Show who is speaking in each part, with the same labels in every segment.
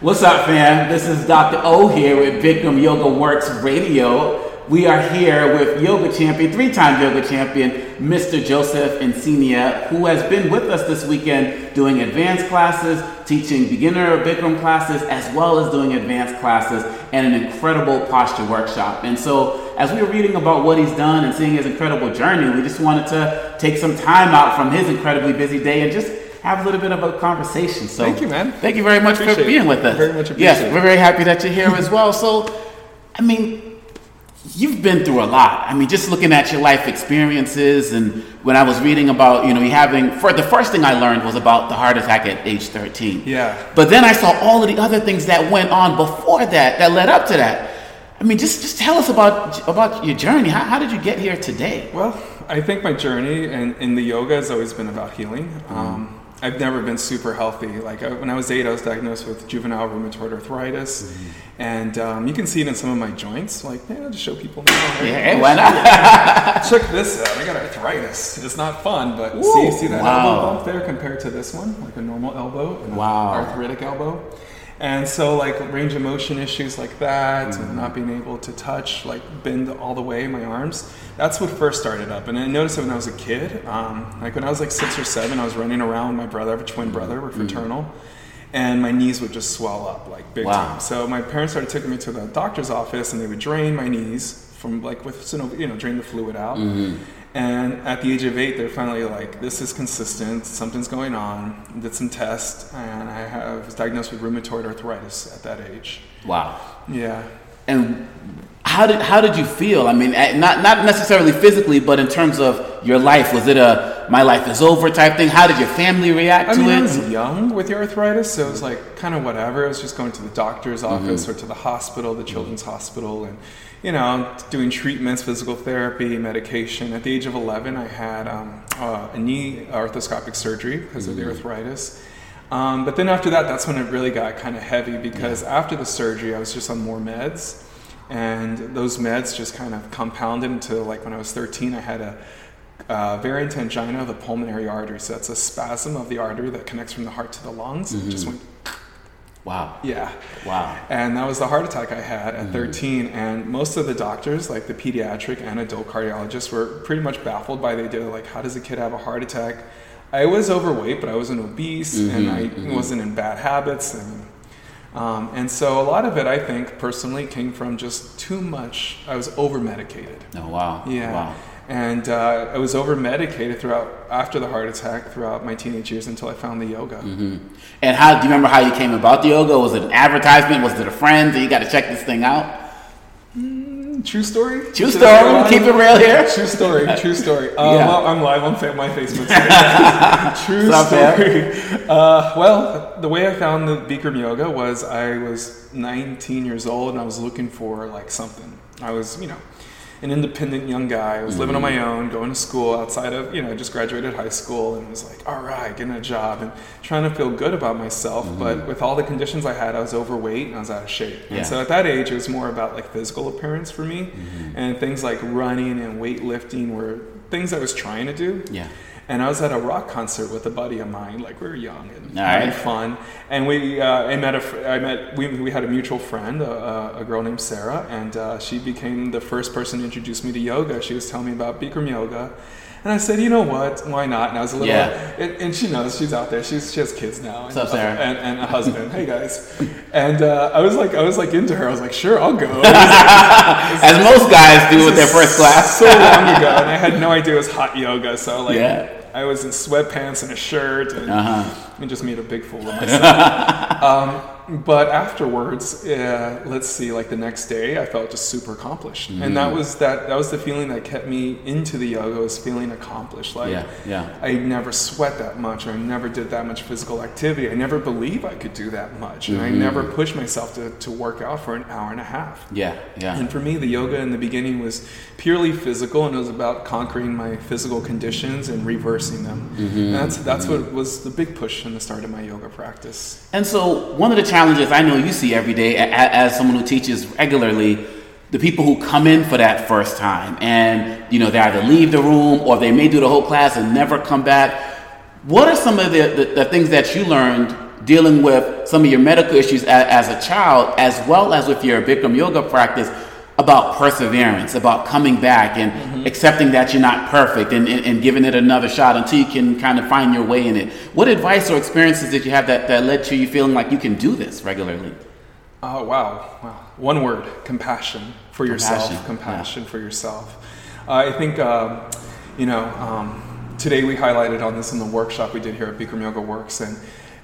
Speaker 1: What's up, fam? This is Dr. O here with Bikram Yoga Works Radio. We are here with yoga champion, three time yoga champion, Mr. Joseph Encinia, who has been with us this weekend doing advanced classes, teaching beginner Bikram classes, as well as doing advanced classes and an incredible posture workshop. And so, as we were reading about what he's done and seeing his incredible journey, we just wanted to take some time out from his incredibly busy day and just have a little bit of a conversation. So,
Speaker 2: thank you, man.
Speaker 1: Thank you very much for being
Speaker 2: it.
Speaker 1: with us.
Speaker 2: Very much
Speaker 1: Yes,
Speaker 2: it.
Speaker 1: we're very happy that you're here as well. So, I mean, you've been through a lot. I mean, just looking at your life experiences, and when I was reading about, you know, you having, for the first thing I learned was about the heart attack at age 13.
Speaker 2: Yeah.
Speaker 1: But then I saw all of the other things that went on before that, that led up to that. I mean, just just tell us about about your journey. How, how did you get here today?
Speaker 2: Well, I think my journey in, in the yoga has always been about healing. Um, I've never been super healthy. Like I, when I was eight, I was diagnosed with juvenile rheumatoid arthritis, and um, you can see it in some of my joints. Like, yeah, I'll just show people now. right?
Speaker 1: Yeah, why not?
Speaker 2: Check this out. I got arthritis. It's not fun, but
Speaker 1: Woo,
Speaker 2: see, see that
Speaker 1: wow.
Speaker 2: elbow bump there compared to this one, like a normal elbow, and an
Speaker 1: Wow.
Speaker 2: arthritic elbow. And so, like range of motion issues like that,
Speaker 1: Mm-hmm.
Speaker 2: and not being able to touch, like bend all the way my arms. That's what first started up. And I noticed it when I was a kid. Um, like when I was like six or seven, I was running around with my brother. I have a twin brother. We're fraternal. And my knees would just swell up like big
Speaker 1: Wow.
Speaker 2: time. So my parents started taking me to the doctor's office, and they would drain my knees from like with you know drain the fluid out. And at the age of eight, they're finally like, "This is consistent. Something's going on." Did some tests, and I have, was diagnosed with rheumatoid arthritis at that age.
Speaker 1: wow.
Speaker 2: Yeah.
Speaker 1: And how did how did you feel? I mean, not not necessarily physically, but in terms of your life. Was it a my life is over type thing? How did your family react
Speaker 2: I
Speaker 1: to
Speaker 2: mean, I
Speaker 1: it?
Speaker 2: was young with the arthritis, so it was like kind of whatever. I was just going to the doctor's mm-hmm. office or to the hospital, the children's hospital, and you know, doing treatments, physical therapy, medication. At the age of 11, I had um, uh, a knee arthroscopic surgery because of the arthritis. Um, but then after that, that's when it really got kind of heavy because after the surgery, I was just on more meds. And those meds just kind of compounded until, like when I was 13, I had a uh, variant angina of the pulmonary artery. So that's a spasm of the artery that connects from the heart to the lungs. It just went,
Speaker 1: Wow.
Speaker 2: yeah.
Speaker 1: Wow.
Speaker 2: And that was the heart attack I had at mm. 13. And most of the doctors, like the pediatric and adult cardiologists, were pretty much baffled by the idea like, how does a kid have a heart attack? I was overweight, but I wasn't obese mm-hmm, and I mm-hmm. wasn't in bad habits. And, um, and so a lot of it, I think, personally, came from just too much. I was over medicated.
Speaker 1: Oh wow.
Speaker 2: Yeah.
Speaker 1: Wow.
Speaker 2: And uh, I was over medicated throughout, after the heart attack, throughout my teenage years until I found the yoga.
Speaker 1: Mm-hmm. And how do you remember how you came about the yoga? Was it an advertisement? Was it a friend? That you got to check this thing out.
Speaker 2: True story?
Speaker 1: True
Speaker 2: Should
Speaker 1: story. Keep it real here.
Speaker 2: True story. True story. Uh,
Speaker 1: Yeah.
Speaker 2: well, I'm live on fa- my Facebook. True
Speaker 1: up,
Speaker 2: story. Uh, well, the way I found the Bikram yoga was I was 19 years old and I was looking for like something. I was, you know, an independent young guy. I was living on
Speaker 1: Mm-hmm.
Speaker 2: my own, going to school outside of, you know, I just graduated high school and was like, all right, getting a job and trying to feel good about myself. But with all the conditions I had, I was overweight and I was out of shape.
Speaker 1: Mm-hmm. Yeah.
Speaker 2: And so at that age, it was more about like physical appearance for me.
Speaker 1: Mm-hmm.
Speaker 2: And things like running and weightlifting were things I was trying to do.
Speaker 1: Yeah.
Speaker 2: And I was at a rock concert with a buddy of mine, like we were young and having fun. And we, uh, I met a, I met, we, we had a mutual friend, a, a girl named Sarah, and uh, she became the first person to introduce me to yoga. She was telling me about Bikram yoga. And I said, you know what? Why not? And I was a little,
Speaker 1: Yeah.
Speaker 2: and, and she knows she's out there. She's, she has kids now. And,
Speaker 1: What's up, Sarah?
Speaker 2: And, and a husband. hey guys. And uh, I was like, I was like into her. I was like, sure, I'll go.
Speaker 1: As most guys do with their first class.
Speaker 2: so long ago, and I had no idea it was hot yoga. So like,
Speaker 1: Yeah.
Speaker 2: I was in sweatpants and a shirt, and,
Speaker 1: Uh-huh.
Speaker 2: and just made a big fool of myself. um, but afterwards, uh, let's see, like the next day, I felt just super accomplished, and
Speaker 1: Mm.
Speaker 2: that was that. That was the feeling that kept me into the yoga was feeling accomplished. Like
Speaker 1: Yeah, yeah.
Speaker 2: I never sweat that much, or I never did that much physical activity. I never believed I could do that much, and I
Speaker 1: Mm-hmm.
Speaker 2: never pushed myself to, to work out for an hour and a half.
Speaker 1: Yeah. Yeah.
Speaker 2: And for me, the yoga in the beginning was purely physical, and it was about conquering my physical conditions and reversing them. And that's that's what was the big push in the start of my yoga practice.
Speaker 1: And so, one of the challenges I know you see every day a- a- as someone who teaches regularly, the people who come in for that first time and, you know, they either leave the room or they may do the whole class and never come back. What are some of the, the, the things that you learned dealing with some of your medical issues as, as a child, as well as with your Bikram yoga practice, about perseverance, about coming back and mm-hmm. accepting that you're not perfect and, and, and, giving it another shot until you can kind of find your way in it. What advice or experiences did you have that, that led to you feeling like you can do this regularly?
Speaker 2: Oh, wow. wow. One word compassion for yourself. Compassion, yeah. for yourself. Uh, I think, um, you know, um, today we highlighted on this in the workshop we did here at Bikram Yoga Works. And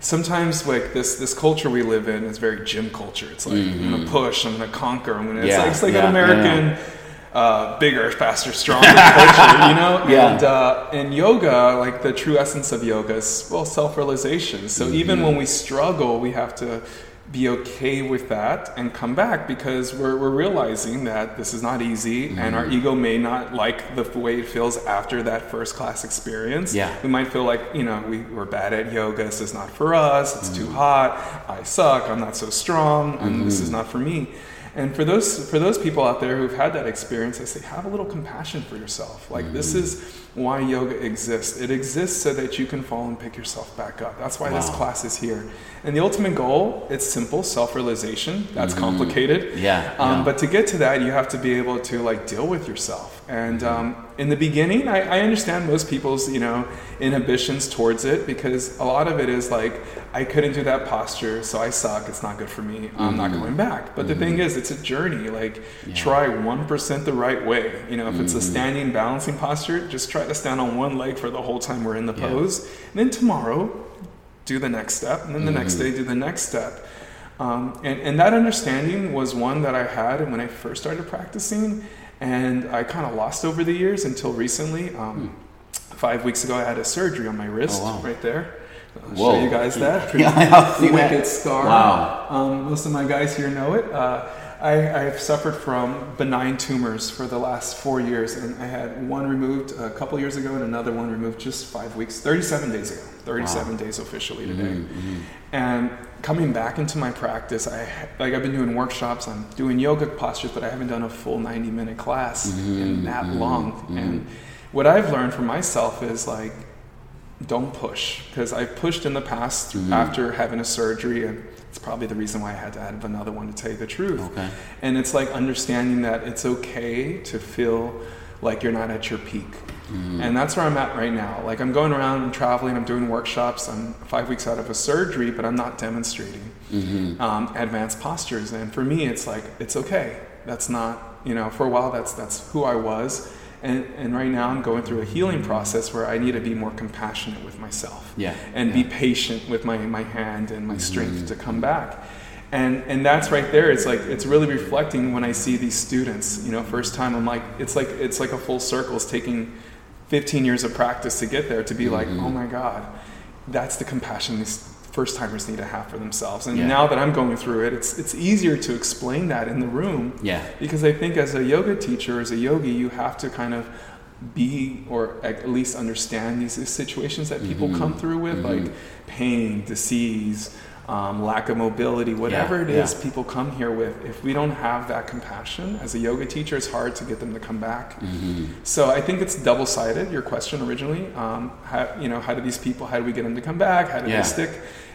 Speaker 2: sometimes like this this culture we live in is very gym culture. It's like mm-hmm. I'm gonna push, I'm gonna conquer, I'm gonna. Yeah, it's like, it's like yeah, an American. Yeah. Uh, bigger, faster, stronger culture, you know? Yeah. And uh, in yoga, like the true essence of yoga is, well, self realization. So mm-hmm. even when we struggle, we have to be okay with that and come back because we're, we're realizing that this is not easy mm-hmm. and our mm-hmm. ego may not like the way it feels after that first class experience.
Speaker 1: Yeah.
Speaker 2: We might feel like, you know, we, we're bad at yoga, this is not for us, it's mm-hmm. too hot, I suck, I'm not so strong, and mm-hmm. this is mm-hmm. not for me. And for those for those people out there who've had that experience, I say have a little compassion for yourself. Like mm-hmm. this is why yoga exists. It exists so that you can fall and pick yourself back up. That's why wow. this class is here. And the ultimate goal, it's simple, self-realization. That's mm-hmm. complicated.
Speaker 1: Yeah,
Speaker 2: um,
Speaker 1: yeah,
Speaker 2: But to get to that, you have to be able to like deal with yourself. And mm-hmm. um, in the beginning, I, I, understand most people's you know inhibitions towards it because a lot of it is like I couldn't do that posture, so I suck. It's not good for me. I'm mm-hmm. not going back. But the thing mm-hmm. is, it's a journey. Like yeah. try one percent the right way. You know, if it's a mm-hmm. standing balancing posture, just try to stand on one leg for the whole time we're in the pose. And then tomorrow, do the next step, and then the mm-hmm. next day, do the next step. Um, and, and that understanding was one that I had when I first started practicing, and I kind of lost over the years until recently. Um, mm. Five weeks ago, I had a surgery on my wrist, oh, wow. right there. I'll Whoa. show you guys that. Pretty yeah, wicked that. scar.
Speaker 1: Wow.
Speaker 2: Um, most of my guys here know it. Uh, I, have suffered from benign tumors for the last four years, and I had one removed a couple years ago and another one removed just five weeks, 37 days ago. 37 wow. days officially today. Mm-hmm, mm-hmm. And coming back into my practice, I like I've been doing workshops. I'm doing yoga postures, but I haven't done a full 90 minute class mm-hmm, in that mm-hmm, long. Mm-hmm. And what I've learned for myself is like, don't push because I've pushed in the past mm-hmm. after having a surgery and it's probably the reason why I had to add another one to tell you the truth.
Speaker 1: Okay.
Speaker 2: And it's like understanding that it's okay to feel like you're not at your peak. Mm-hmm. And that's where I'm at right now. Like I'm going around and traveling, I'm doing workshops. I'm five weeks out of a surgery, but I'm not demonstrating mm-hmm. um, advanced postures. And for me, it's like it's okay. That's not you know. For a while, that's that's who I was. And, and right now I'm going through a healing process where I need to be more compassionate with myself.
Speaker 1: Yeah.
Speaker 2: And
Speaker 1: yeah.
Speaker 2: be patient with my, my hand and my strength mm-hmm. to come back. And, and that's right there. It's like it's really reflecting when I see these students. You know, first time I'm like, it's like it's like a full circle. It's taking 15 years of practice to get there to be mm-hmm. like, oh my God, that's the compassion these first timers need to have for themselves. And yeah. now that I'm going through it, it's it's easier to explain that in the room.
Speaker 1: Yeah.
Speaker 2: Because I think as a yoga teacher, as a yogi, you have to kind of be or at least understand these situations that people mm-hmm. come through with, mm-hmm. like pain, disease, um, lack of mobility, whatever yeah, it is yeah. people come here with, if we don't have that compassion as a yoga teacher, it's hard to get them to come back. Mm-hmm. So I think it's double sided. Your question originally, um, how, you know, how do these people, how do we get them to come back? How do yeah. they stick?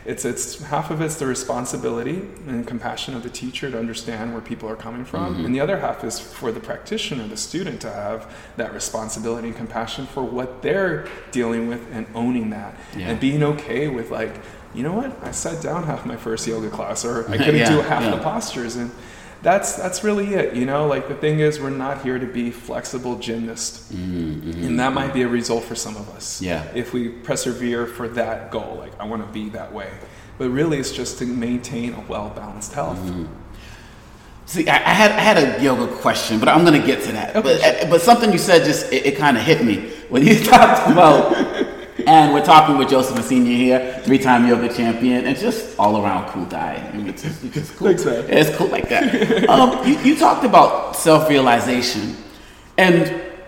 Speaker 2: It's it's half of it's the responsibility and compassion of the teacher to understand where people are coming from, mm-hmm. and the other half is for the practitioner, the student, to have that responsibility and compassion for what they're dealing with and owning that, and being okay with like you know what? I sat down half my first yoga class, or I couldn't yeah, do half yeah. the postures, and that's that's really it. You know, like the thing is, we're not here to be flexible gymnasts, mm-hmm, mm-hmm. and that might be a result for some of us.
Speaker 1: Yeah.
Speaker 2: If we persevere for that goal, like I want to be that way, but really, it's just to maintain a well balanced health. Mm-hmm.
Speaker 1: See, I, I, had I had a yoga question, but I'm going to get to that. Okay. But but something you said just it, it kind of hit me when you talked about and we're talking with Joseph Encinia here, three-time yoga champion, and just all around cool guy. I mean, it's, just, it's just cool.
Speaker 2: Thanks, man.
Speaker 1: It's cool like that. um, you, you, talked about self-realization, and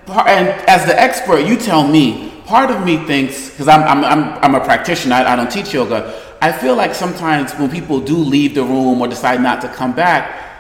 Speaker 1: and as the expert, you tell me. Part of me thinks because I'm, I'm I'm I'm a practitioner. I, I don't teach yoga. I feel like sometimes when people do leave the room or decide not to come back,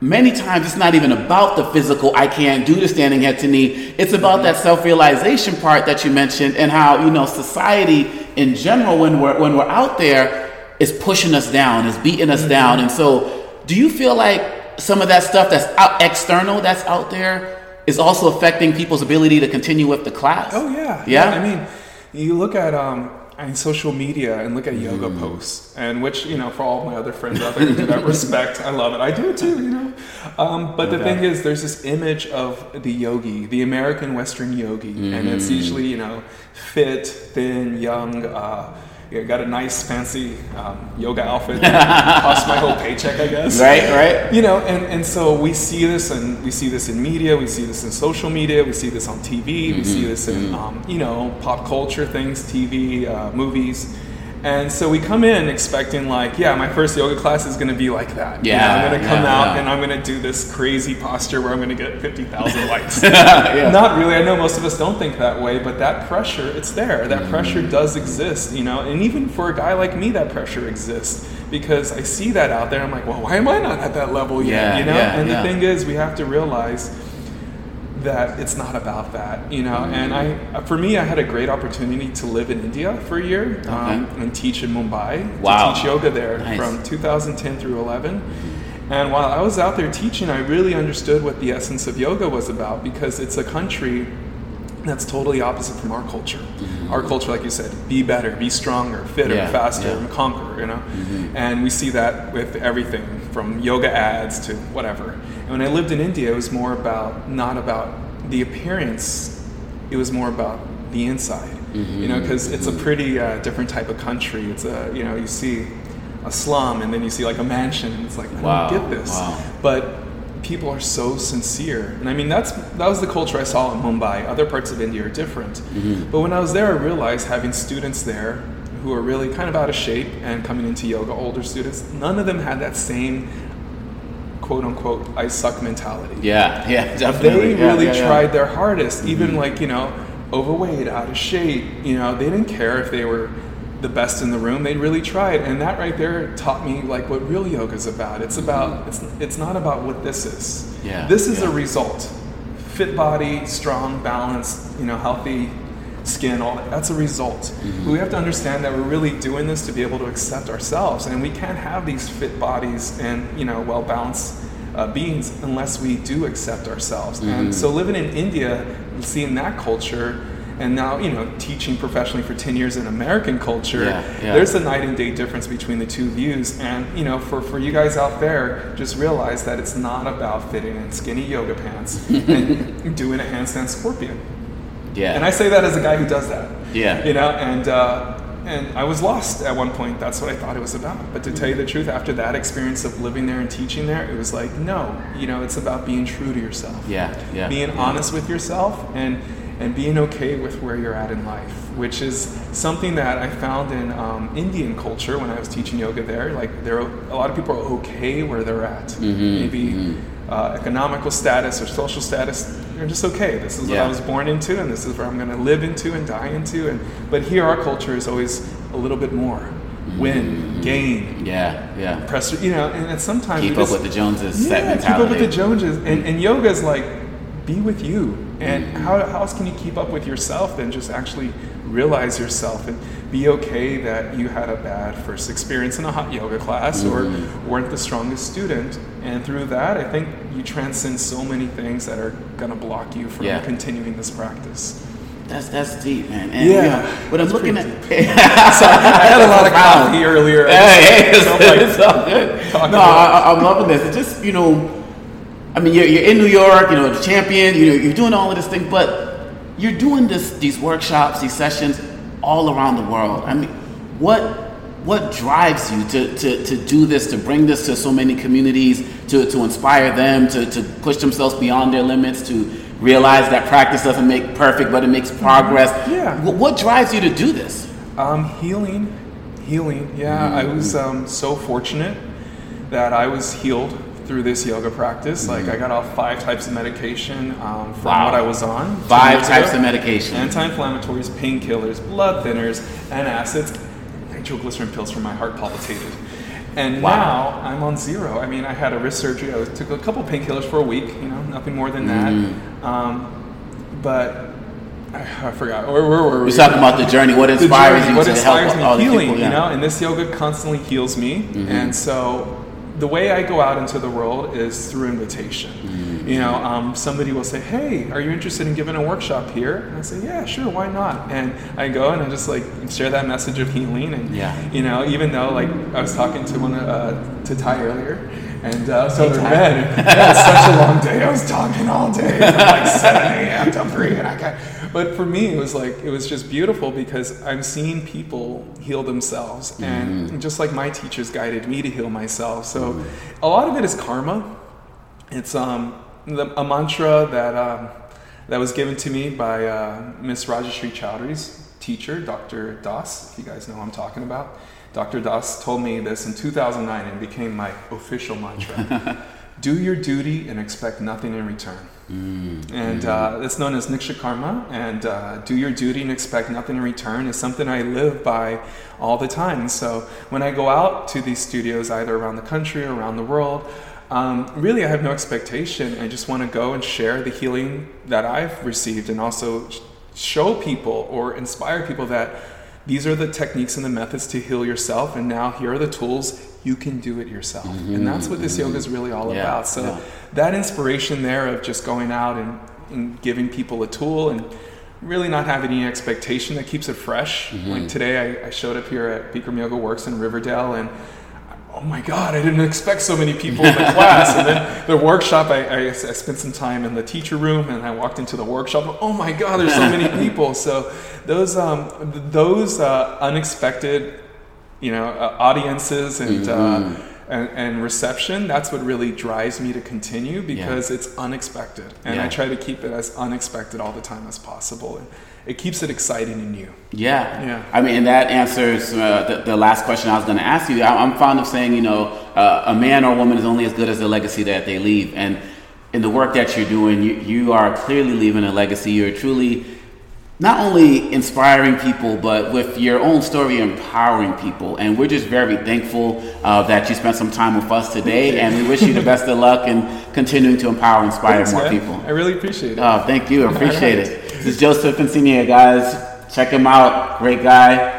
Speaker 1: many times it's not even about the physical i can't do the standing head to knee it's about mm-hmm. that self-realization part that you mentioned and how you know society in general when we're when we're out there is pushing us down, is beating us down. And so, do you feel like some of that stuff that's out external that's out there is also affecting people's ability to continue with the class?
Speaker 2: Oh yeah,
Speaker 1: Yeah?
Speaker 2: I mean, you look at um, Mean, social media and look at yoga
Speaker 1: Mm.
Speaker 2: posts, and which you know, for all my other friends out there who do that, respect. I love it. I do it too. You know, um, but the thing is, there's this image of the yogi, the American Western yogi, and it's
Speaker 1: Mm.
Speaker 2: usually you know, fit, thin, young. Uh, you got a nice fancy um, yoga outfit that costs my whole paycheck, I guess.
Speaker 1: Right, right.
Speaker 2: you know and, and so we see this and we see this in media we see this in social media we see this on tv we see this in um, you know pop culture things tv uh, movies and so we come in expecting like yeah my first yoga class is going to be like that You know,
Speaker 1: Yeah,
Speaker 2: i'm going to come
Speaker 1: yeah,
Speaker 2: out
Speaker 1: yeah.
Speaker 2: and i'm going to do this crazy posture where i'm going to get 50000 likes
Speaker 1: yeah.
Speaker 2: not really. I know most of us don't think that way, but that pressure, it's there. That
Speaker 1: Mm-hmm.
Speaker 2: pressure does exist, you know. And even for a guy like me, that pressure exists because I see that out there. I'm like, well, why am I not at that level yet?
Speaker 1: Yeah,
Speaker 2: you know.
Speaker 1: yeah,
Speaker 2: and
Speaker 1: yeah.
Speaker 2: the thing is, we have to realize that it's not about that, you know.
Speaker 1: Mm-hmm.
Speaker 2: And I, for me, I had a great opportunity to live in India for a year um, and teach in Mumbai.
Speaker 1: Wow.
Speaker 2: To teach yoga there
Speaker 1: Nice.
Speaker 2: from 2010 through 11. And while I was out there teaching, I really understood what the essence of yoga was about because it's a country that's totally opposite from our culture. Our culture, like you said, be better, be stronger, fitter,
Speaker 1: Yeah,
Speaker 2: faster,
Speaker 1: yeah.
Speaker 2: and conquer, you know? And we see that with everything from yoga ads to whatever. And when I lived in India, it was more about, not about the appearance, it was more about the inside, you know, because it's a pretty uh, different type of country. It's a, you know, you see a slum and then you see like a mansion and it's like, I
Speaker 1: Wow,
Speaker 2: don't get this.
Speaker 1: wow.
Speaker 2: But people are so sincere. And I mean, that's that was the culture I saw in Mumbai. Other parts of India are different.
Speaker 1: Mm-hmm.
Speaker 2: But when I was there, I realized having students there who are really kind of out of shape and coming into yoga, older students, none of them had that same quote unquote I suck mentality.
Speaker 1: Yeah, yeah, definitely.
Speaker 2: They
Speaker 1: Yeah,
Speaker 2: really
Speaker 1: yeah, yeah.
Speaker 2: tried their hardest, mm-hmm. even like, you know, overweight, out of shape, you know, they didn't care if they were the best in the room. They really tried. And that right there taught me like what real yoga is about. It's mm-hmm. about it's it's not about what this is.
Speaker 1: Yeah,
Speaker 2: This is a result. Fit body, strong, balanced, you know, healthy skin, all that. That's a result.
Speaker 1: Mm-hmm.
Speaker 2: But we have to understand that we're really doing this to be able to accept ourselves, and we can't have these fit bodies and you know well balanced uh, beings unless we do accept ourselves.
Speaker 1: Mm-hmm.
Speaker 2: And so living in India, and seeing that culture. And now, you know, teaching professionally for 10 years in American culture,
Speaker 1: Yeah, yeah.
Speaker 2: there's a night and day difference between the two views. And, you know, for, for you guys out there, just realize that it's not about fitting in skinny yoga pants and doing a handstand scorpion.
Speaker 1: Yeah.
Speaker 2: And I say that as a guy who does that.
Speaker 1: Yeah.
Speaker 2: You know, and uh, and I was lost at one point. That's what I thought it was about. But to tell you the truth, after that experience of living there and teaching there, it was like, no, you know, it's about being true to yourself.
Speaker 1: Yeah, yeah,
Speaker 2: Being
Speaker 1: yeah.
Speaker 2: honest with yourself and and being okay with where you're at in life, which is something that I found in um, Indian culture when I was teaching yoga there. Like there, are, a lot of people are okay where they're at.
Speaker 1: Mm-hmm,
Speaker 2: Maybe uh, economical status or social status, they're just okay. This is what
Speaker 1: Yeah.
Speaker 2: I was born into, and this is where I'm going to live into and die into. And but here, our culture is always a little bit more mm-hmm. win, gain,
Speaker 1: yeah, yeah.
Speaker 2: press. You know, and it's sometimes
Speaker 1: Keep up
Speaker 2: just-
Speaker 1: with the Joneses.
Speaker 2: yeah, keep
Speaker 1: mentality.
Speaker 2: up with the Joneses. And, mm-hmm. and yoga is like, be with you. And mm-hmm. how, how else can you keep up with yourself than just actually realize yourself and be okay that you had a bad first experience in a hot yoga class or mm-hmm. weren't the strongest student. And through that, I think you transcend so many things that are going to block you from
Speaker 1: Yeah.
Speaker 2: continuing this practice.
Speaker 1: That's that's deep, man. And,
Speaker 2: Yeah,
Speaker 1: you know, what I'm looking at.
Speaker 2: Sorry, I had a lot of
Speaker 1: Profound.
Speaker 2: coffee earlier.
Speaker 1: Hey, hey, it's, it's all good. No, I, I'm loving this. It just, you know, I mean, you're, you're in New York, you know, the champion, you know, you're doing all of this thing, but you're doing this, these workshops, these sessions all around the world. I mean, what, what drives you to, to, to do this, to bring this to so many communities, to, to inspire them, to, to push themselves beyond their limits, to realize that practice doesn't make perfect, but it makes progress?
Speaker 2: Yeah.
Speaker 1: What, what drives you to do this?
Speaker 2: Um, healing, healing. Yeah, I was um, so fortunate that I was healed through this yoga practice. Like I got off five types of medication um, from
Speaker 1: Wow.
Speaker 2: what I was on.
Speaker 1: Five types of medication.
Speaker 2: Anti-inflammatories, painkillers, blood thinners, antacids, nitroglycerin pills for my heart palpitated. And
Speaker 1: Wow.
Speaker 2: now I'm on zero. I mean, I had a wrist surgery. I took a couple painkillers for a week. You know, nothing more than that.
Speaker 1: Mm.
Speaker 2: Um, but I forgot. Where, where were we?
Speaker 1: We're talking about the journey. What inspires
Speaker 2: journey,
Speaker 1: you
Speaker 2: what
Speaker 1: to
Speaker 2: inspires
Speaker 1: help
Speaker 2: me
Speaker 1: all the
Speaker 2: healing,
Speaker 1: people? yeah.
Speaker 2: you know, and this yoga constantly heals me.
Speaker 1: Mm-hmm.
Speaker 2: And so the way I go out into the world is through invitation.
Speaker 1: Mm-hmm.
Speaker 2: You know, um, somebody will say, "Hey, are you interested in giving a workshop here?" And I say, "Yeah, sure, why not?" And I go and I just like share that message of healing. And
Speaker 1: Yeah.
Speaker 2: you know, even though like I was talking to one uh, to Ty earlier. And uh, so they're it was such a long day. I was talking all day from like 7 a.m. to 3. And I got, but for me, it was like, it was just beautiful because I'm seeing people heal themselves. And just like my teachers guided me to heal myself. So a lot of it is karma. It's um, the, a mantra that, um, that was given to me by uh, Miss Rajashree Choudhury's teacher, Dr. Das, if you guys know what I'm talking about. Dr. Das told me this in 2009 and became my official mantra. Do your duty and expect nothing in return. And uh, it's known as Nishkama Karma. And uh, do your duty and expect nothing in return is something I live by all the time. So when I go out to these studios, either around the country or around the world, um, really I have no expectation. I just want to go and share the healing that I've received and also show people or inspire people that these are the techniques and the methods to heal yourself. And now here are the tools. You can do it yourself. And that's what this yoga is really all
Speaker 1: Yeah,
Speaker 2: about. So
Speaker 1: yeah.
Speaker 2: that inspiration there of just going out and, and giving people a tool and really not having any expectation that keeps it fresh.
Speaker 1: Mm-hmm.
Speaker 2: Like today, I, I showed up here at Bikram Yoga Works in Riverdale and oh my God, I didn't expect so many people in the class. And then the workshop, I, I, I spent some time in the teacher room and I walked into the workshop. Oh my God, there's so many people. So those, um, those uh, unexpected, you know, uh, audiences and,
Speaker 1: Mm-hmm.
Speaker 2: uh, and, and reception, that's what really drives me to continue because it's unexpected. And
Speaker 1: Yeah.
Speaker 2: I try to keep it as unexpected all the time as possible. And it keeps it exciting and new.
Speaker 1: Yeah.
Speaker 2: Yeah.
Speaker 1: I mean, and that answers uh, the, the last question I was going to ask you. I, I'm fond of saying, you know, uh, a man or woman is only as good as the legacy that they leave. And in the work that you're doing, you, you are clearly leaving a legacy. You're truly not only inspiring people, but with your own story, empowering people. And we're just very thankful uh, that you spent some time with us today. And we wish you the best of luck in continuing to empower and inspire
Speaker 2: Thanks,
Speaker 1: more
Speaker 2: man.
Speaker 1: people.
Speaker 2: I really appreciate it.
Speaker 1: Oh, thank you. I appreciate it. This is Joseph Encinia, guys. Check him out. Great guy.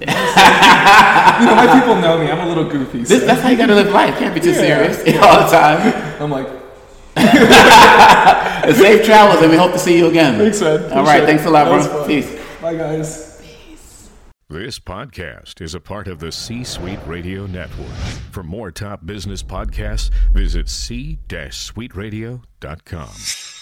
Speaker 2: you know, my people know me. I'm a little goofy. So
Speaker 1: This, that's how you gotta live life. Can't be too
Speaker 2: Yeah.
Speaker 1: serious all the time.
Speaker 2: I'm like,
Speaker 1: safe travels, and we hope to see you again.
Speaker 2: thanks, man.
Speaker 1: All right. Thanks a lot, bro. Peace.
Speaker 2: Bye, guys. Peace.
Speaker 3: This podcast is a part of the C Suite Radio Network. For more top business podcasts, visit c-suiteradio.com.